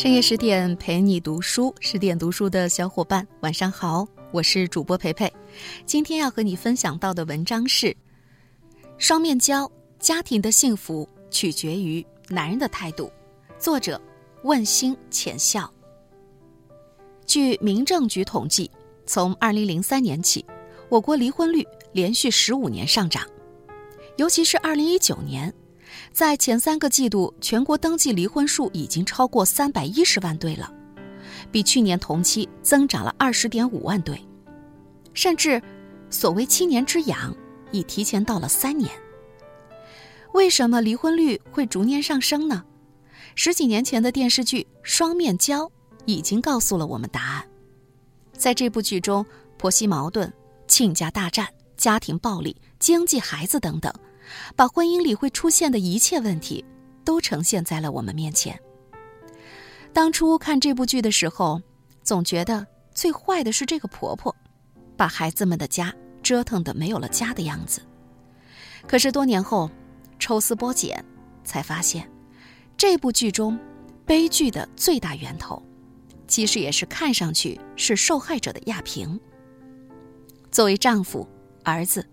深夜十点陪你读书，十点读书的小伙伴，晚上好，我是主播培培。今天要和你分享到的文章是《双面胶：家庭的幸福取决于男人的态度》，作者问心浅笑。据民政局统计，从二零零三年起，我国离婚率连续十五年上涨，尤其是二零一九年。在前三个季度，全国登记离婚数已经超过三百一十万对了，比去年同期增长了二十点五万对，甚至所谓七年之痒已提前到了三年。为什么离婚率会逐年上升呢？十几年前的电视剧《双面胶》已经告诉了我们答案。在这部剧中，婆媳矛盾、亲家大战、家庭暴力、经济、孩子等等。把婚姻里会出现的一切问题，都呈现在了我们面前。当初看这部剧的时候，总觉得最坏的是这个婆婆，把孩子们的家折腾的没有了家的样子。可是多年后，抽丝剥茧，才发现，这部剧中悲剧的最大源头，其实也是看上去是受害者的亚平。作为丈夫、儿子。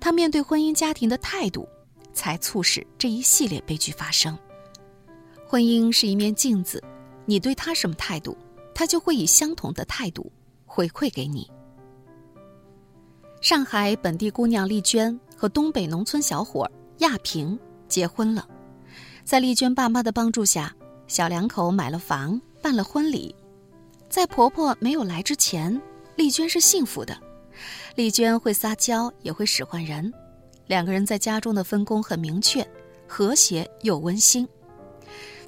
他面对婚姻家庭的态度，才促使这一系列悲剧发生。婚姻是一面镜子，你对他什么态度，他就会以相同的态度回馈给你。上海本地姑娘丽娟和东北农村小伙亚平结婚了，在丽娟爸妈的帮助下，小两口买了房，办了婚礼。在婆婆没有来之前，丽娟是幸福的。丽娟会撒娇，也会使唤人，两个人在家中的分工很明确，和谐又温馨。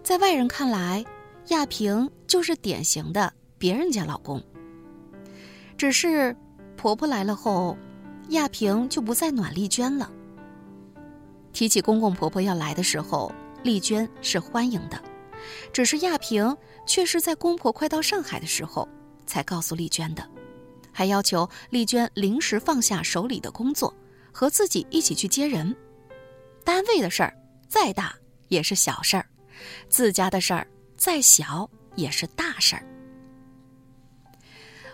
在外人看来，亚平就是典型的别人家老公。只是婆婆来了后，亚平就不再暖丽娟了。提起公公婆婆要来的时候，丽娟是欢迎的，只是亚平却是在公婆快到上海的时候才告诉丽娟的。还要求丽娟临时放下手里的工作，和自己一起去接人。单位的事儿再大也是小事儿，自家的事儿再小也是大事儿。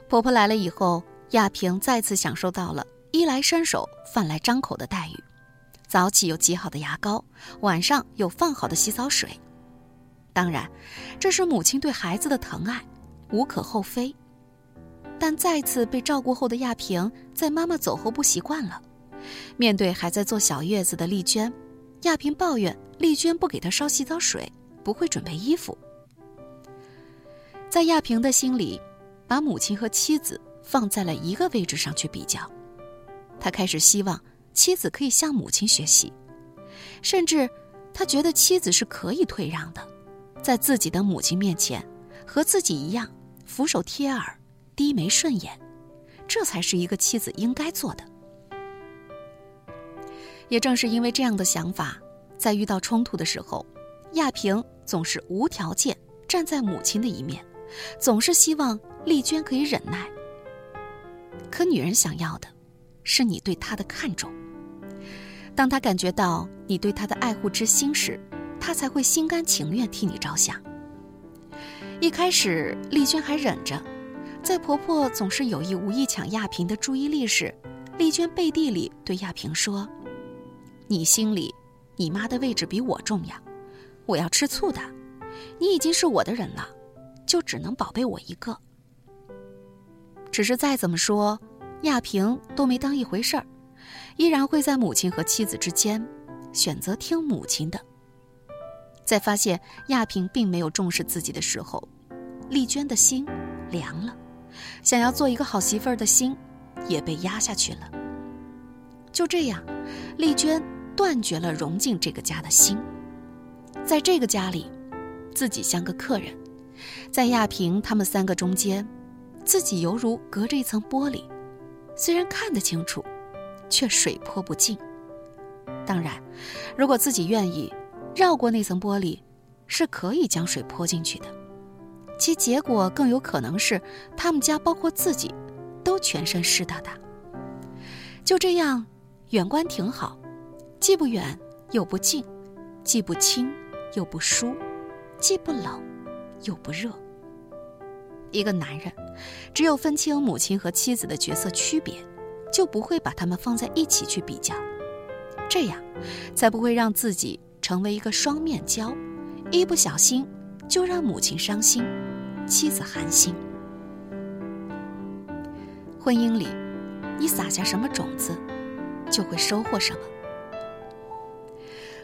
婆婆来了以后，亚平再次享受到了衣来伸手、饭来张口的待遇。早起有极好的牙膏，晚上有放好的洗澡水。当然，这是母亲对孩子的疼爱，无可厚非。但再次被照顾后的亚平，在妈妈走后不习惯了。面对还在坐小月子的丽娟，亚平抱怨丽娟不给她烧洗澡水，不会准备衣服。在亚平的心里，把母亲和妻子放在了一个位置上去比较，他开始希望妻子可以向母亲学习，甚至他觉得妻子是可以退让的，在自己的母亲面前，和自己一样俯首贴耳。低眉顺眼，这才是一个妻子应该做的。也正是因为这样的想法，在遇到冲突的时候，亚平总是无条件站在母亲的一面，总是希望丽娟可以忍耐。可女人想要的，是你对她的看重。当她感觉到你对她的爱护之心时，她才会心甘情愿替你着想。一开始，丽娟还忍着。在婆婆总是有意无意抢亚平的注意力时，丽娟背地里对亚平说：“你心里，你妈的位置比我重要，我要吃醋的。你已经是我的人了，就只能宝贝我一个。”只是再怎么说，亚平都没当一回事儿，依然会在母亲和妻子之间选择听母亲的。在发现亚平并没有重视自己的时候，丽娟的心凉了。想要做一个好媳妇儿的心，也被压下去了。就这样，丽娟断绝了融进这个家的心。在这个家里，自己像个客人；在亚平他们三个中间，自己犹如隔着一层玻璃，虽然看得清楚，却水泼不进。当然，如果自己愿意绕过那层玻璃，是可以将水泼进去的。其结果更有可能是，他们家包括自己，都全身湿哒哒。就这样，远观挺好，既不远又不近，既不亲又不疏，既不冷又不热。一个男人，只有分清母亲和妻子的角色区别，就不会把他们放在一起去比较，这样，才不会让自己成为一个双面胶，一不小心就让母亲伤心，妻子寒心。婚姻里，你撒下什么种子，就会收获什么。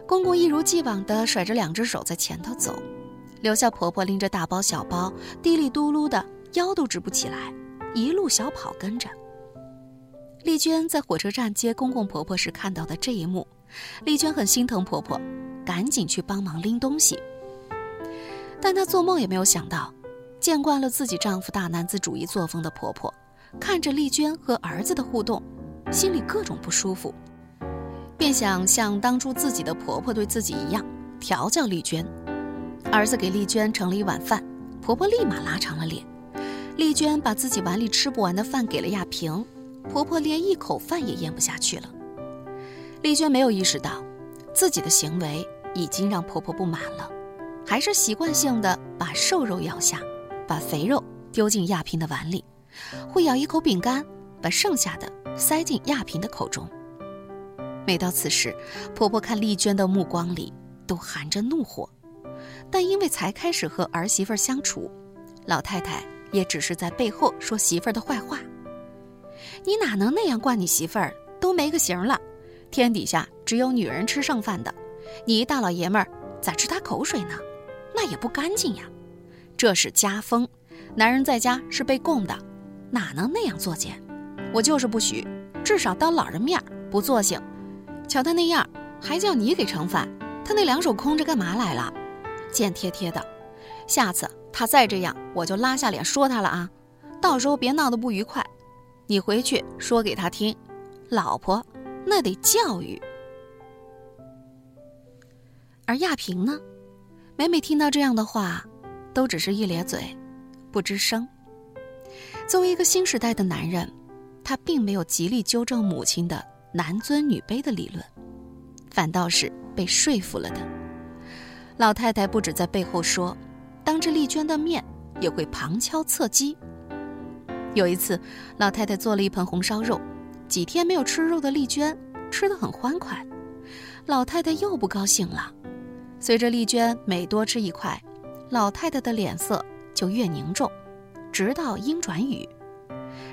公公一如既往地甩着两只手在前头走。留下婆婆拎着大包小包，滴里嘟噜的，腰都直不起来，一路小跑跟着。丽娟在火车站接公公婆婆时看到的这一幕，丽娟很心疼婆婆，赶紧去帮忙拎东西。但她做梦也没有想到，见惯了自己丈夫大男子主义作风的婆婆，看着丽娟和儿子的互动，心里各种不舒服，便想像当初自己的婆婆对自己一样，调教丽娟。儿子给丽娟盛了一碗饭，婆婆立马拉长了脸。丽娟把自己碗里吃不完的饭给了亚萍，婆婆连一口饭也咽不下去了。丽娟没有意识到，自己的行为已经让婆婆不满了，还是习惯性的把瘦肉咬下，把肥肉丢进亚萍的碗里，会咬一口饼干，把剩下的塞进亚萍的口中。每到此时，婆婆看丽娟的目光里都含着怒火。但因为才开始和儿媳妇相处，老太太也只是在背后说媳妇儿的坏话。你哪能那样惯你媳妇儿？都没个形了，天底下只有女人吃剩饭的，你一大老爷们儿咋吃她口水呢？那也不干净呀！这是家风，男人在家是被供的，哪能那样作践？我就是不许，至少当老人面不作性。瞧他那样，还叫你给盛饭，他那两手空着干嘛来了？贱贴贴的，下次他再这样，我就拉下脸说他了啊！到时候别闹得不愉快，你回去说给他听，老婆那得教育。而亚萍呢，每每听到这样的话，都只是一咧嘴，不吱声。作为一个新时代的男人，他并没有极力纠正母亲的男尊女卑的理论，反倒是被说服了的。老太太不止在背后说，当着丽娟的面也会旁敲侧击。有一次，老太太做了一盆红烧肉，几天没有吃肉的丽娟吃得很欢快，老太太又不高兴了。随着丽娟每多吃一块，老太太的脸色就越凝重，直到阴转雨。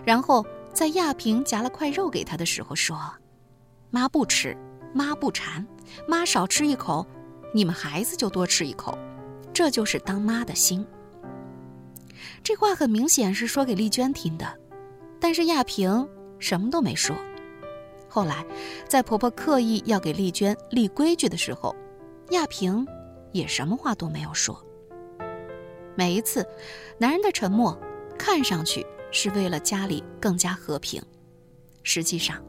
然后在亚萍夹了块肉给她的时候说：“妈不吃，妈不馋，妈少吃一口。”你们孩子就多吃一口，这就是当妈的心。这话很明显是说给丽娟听的，但是亚萍什么都没说。后来，在婆婆刻意要给丽娟立规矩的时候，亚萍也什么话都没有说。每一次，男人的沉默看上去是为了家里更加和平，实际上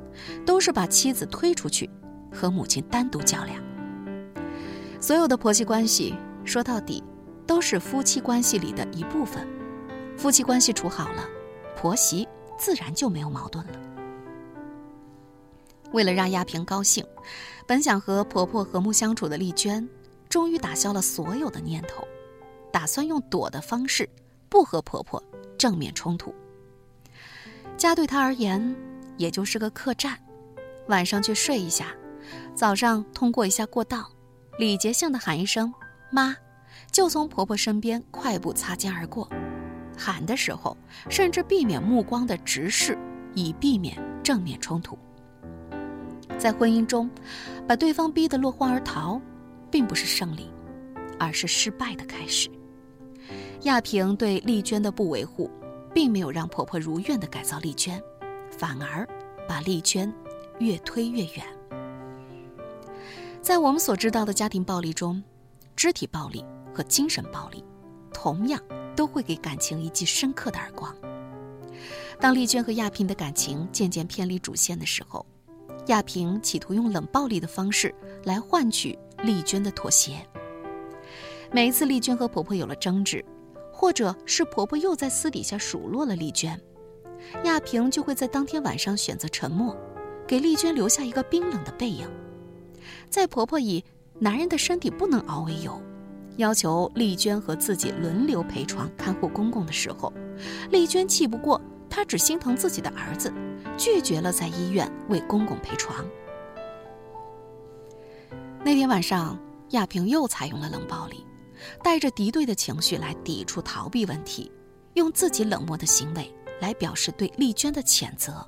都是把妻子推出去，和母亲单独较量。所有的婆媳关系，说到底，都是夫妻关系里的一部分。夫妻关系处好了，婆媳自然就没有矛盾了。为了让亚萍高兴，本想和婆婆和睦相处的丽娟，终于打消了所有的念头，打算用躲的方式，不和婆婆正面冲突。家对她而言，也就是个客栈，晚上去睡一下，早上通过一下过道。礼节性的喊一声“妈”，就从婆婆身边快步擦肩而过。喊的时候，甚至避免目光的直视，以避免正面冲突。在婚姻中，把对方逼得落荒而逃，并不是胜利，而是失败的开始。亚萍对丽娟的不维护，并没有让婆婆如愿的改造丽娟，反而把丽娟越推越远。在我们所知道的家庭暴力中，肢体暴力和精神暴力，同样都会给感情一记深刻的耳光。当丽娟和亚萍的感情渐渐偏离主线的时候，亚萍企图用冷暴力的方式来换取丽娟的妥协。每一次丽娟和婆婆有了争执，或者是婆婆又在私底下数落了丽娟，亚萍就会在当天晚上选择沉默，给丽娟留下一个冰冷的背影。在婆婆以男人的身体不能熬为由，要求丽娟和自己轮流陪床看护公公的时候，丽娟气不过，她只心疼自己的儿子，拒绝了在医院为公公陪床。那天晚上，亚平又采用了冷暴力，带着敌对的情绪来抵触、逃避问题，用自己冷漠的行为来表示对丽娟的谴责。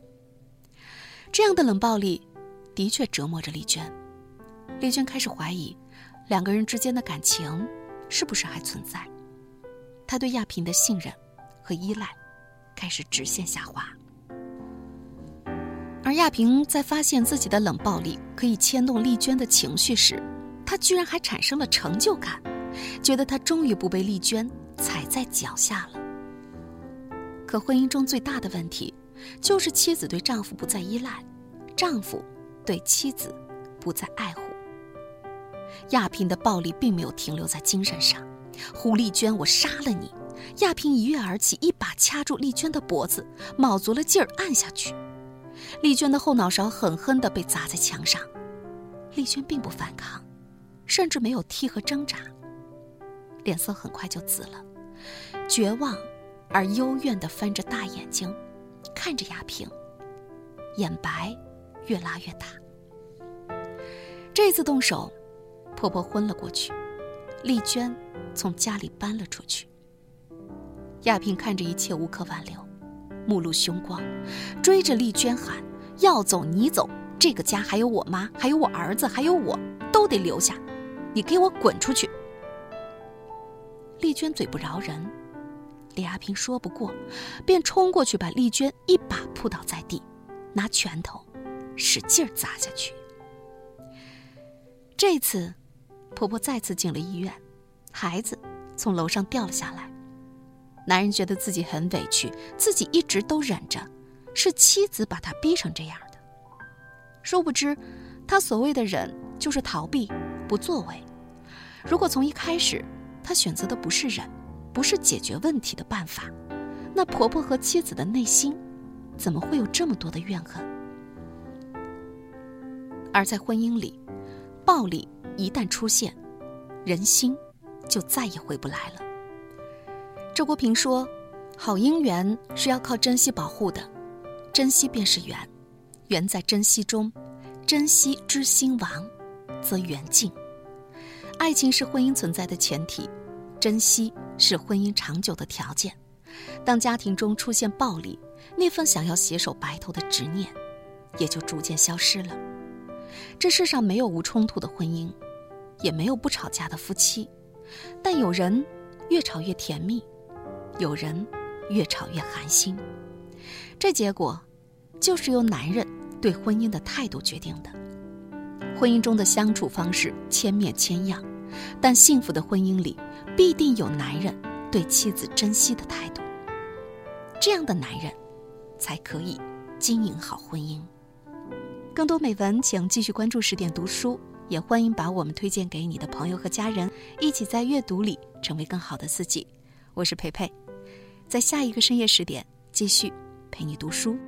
这样的冷暴力，的确折磨着丽娟。丽娟开始怀疑，两个人之间的感情是不是还存在？她对亚平的信任和依赖开始直线下滑。而亚平在发现自己的冷暴力可以牵动丽娟的情绪时，她居然还产生了成就感，觉得他终于不被丽娟踩在脚下了。可婚姻中最大的问题，就是妻子对丈夫不再依赖，丈夫对妻子不再爱护。亚平的暴力并没有停留在精神上，胡丽娟，我杀了你！亚平一跃而起，一把掐住丽娟的脖子，卯足了劲儿按下去。丽娟的后脑勺狠狠地被砸在墙上，丽娟并不反抗，甚至没有踢和挣扎，脸色很快就紫了，绝望而幽怨地翻着大眼睛，看着亚平，眼白越拉越大。这次动手。婆婆昏了过去，丽娟从家里搬了出去。亚平看着一切无可挽留，目露凶光，追着丽娟喊：“要走你走，这个家还有我妈，还有我儿子，还有我，都得留下，你给我滚出去！”丽娟嘴不饶人，李亚平说不过，便冲过去把丽娟一把扑倒在地，拿拳头使劲砸下去。这次。婆婆再次进了医院，孩子从楼上掉了下来。男人觉得自己很委屈，自己一直都忍着，是妻子把他逼成这样的。殊不知，他所谓的忍就是逃避、不作为。如果从一开始他选择的不是忍，不是解决问题的办法，那婆婆和妻子的内心怎么会有这么多的怨恨？而在婚姻里，暴力。一旦出现，人心就再也回不来了。周国平说：“好姻缘是要靠珍惜保护的，珍惜便是缘，缘在珍惜中，珍惜知心亡，则缘尽。爱情是婚姻存在的前提，珍惜是婚姻长久的条件。当家庭中出现暴力，那份想要携手白头的执念，也就逐渐消失了。这世上没有无冲突的婚姻。”也没有不吵架的夫妻，但有人越吵越甜蜜，有人越吵越寒心。这结果就是由男人对婚姻的态度决定的。婚姻中的相处方式千面千样，但幸福的婚姻里必定有男人对妻子珍惜的态度。这样的男人，才可以经营好婚姻。更多美文，请继续关注十点读书。也欢迎把我们推荐给你的朋友和家人，一起在阅读里成为更好的自己。我是培培，在下一个深夜十点继续陪你读书。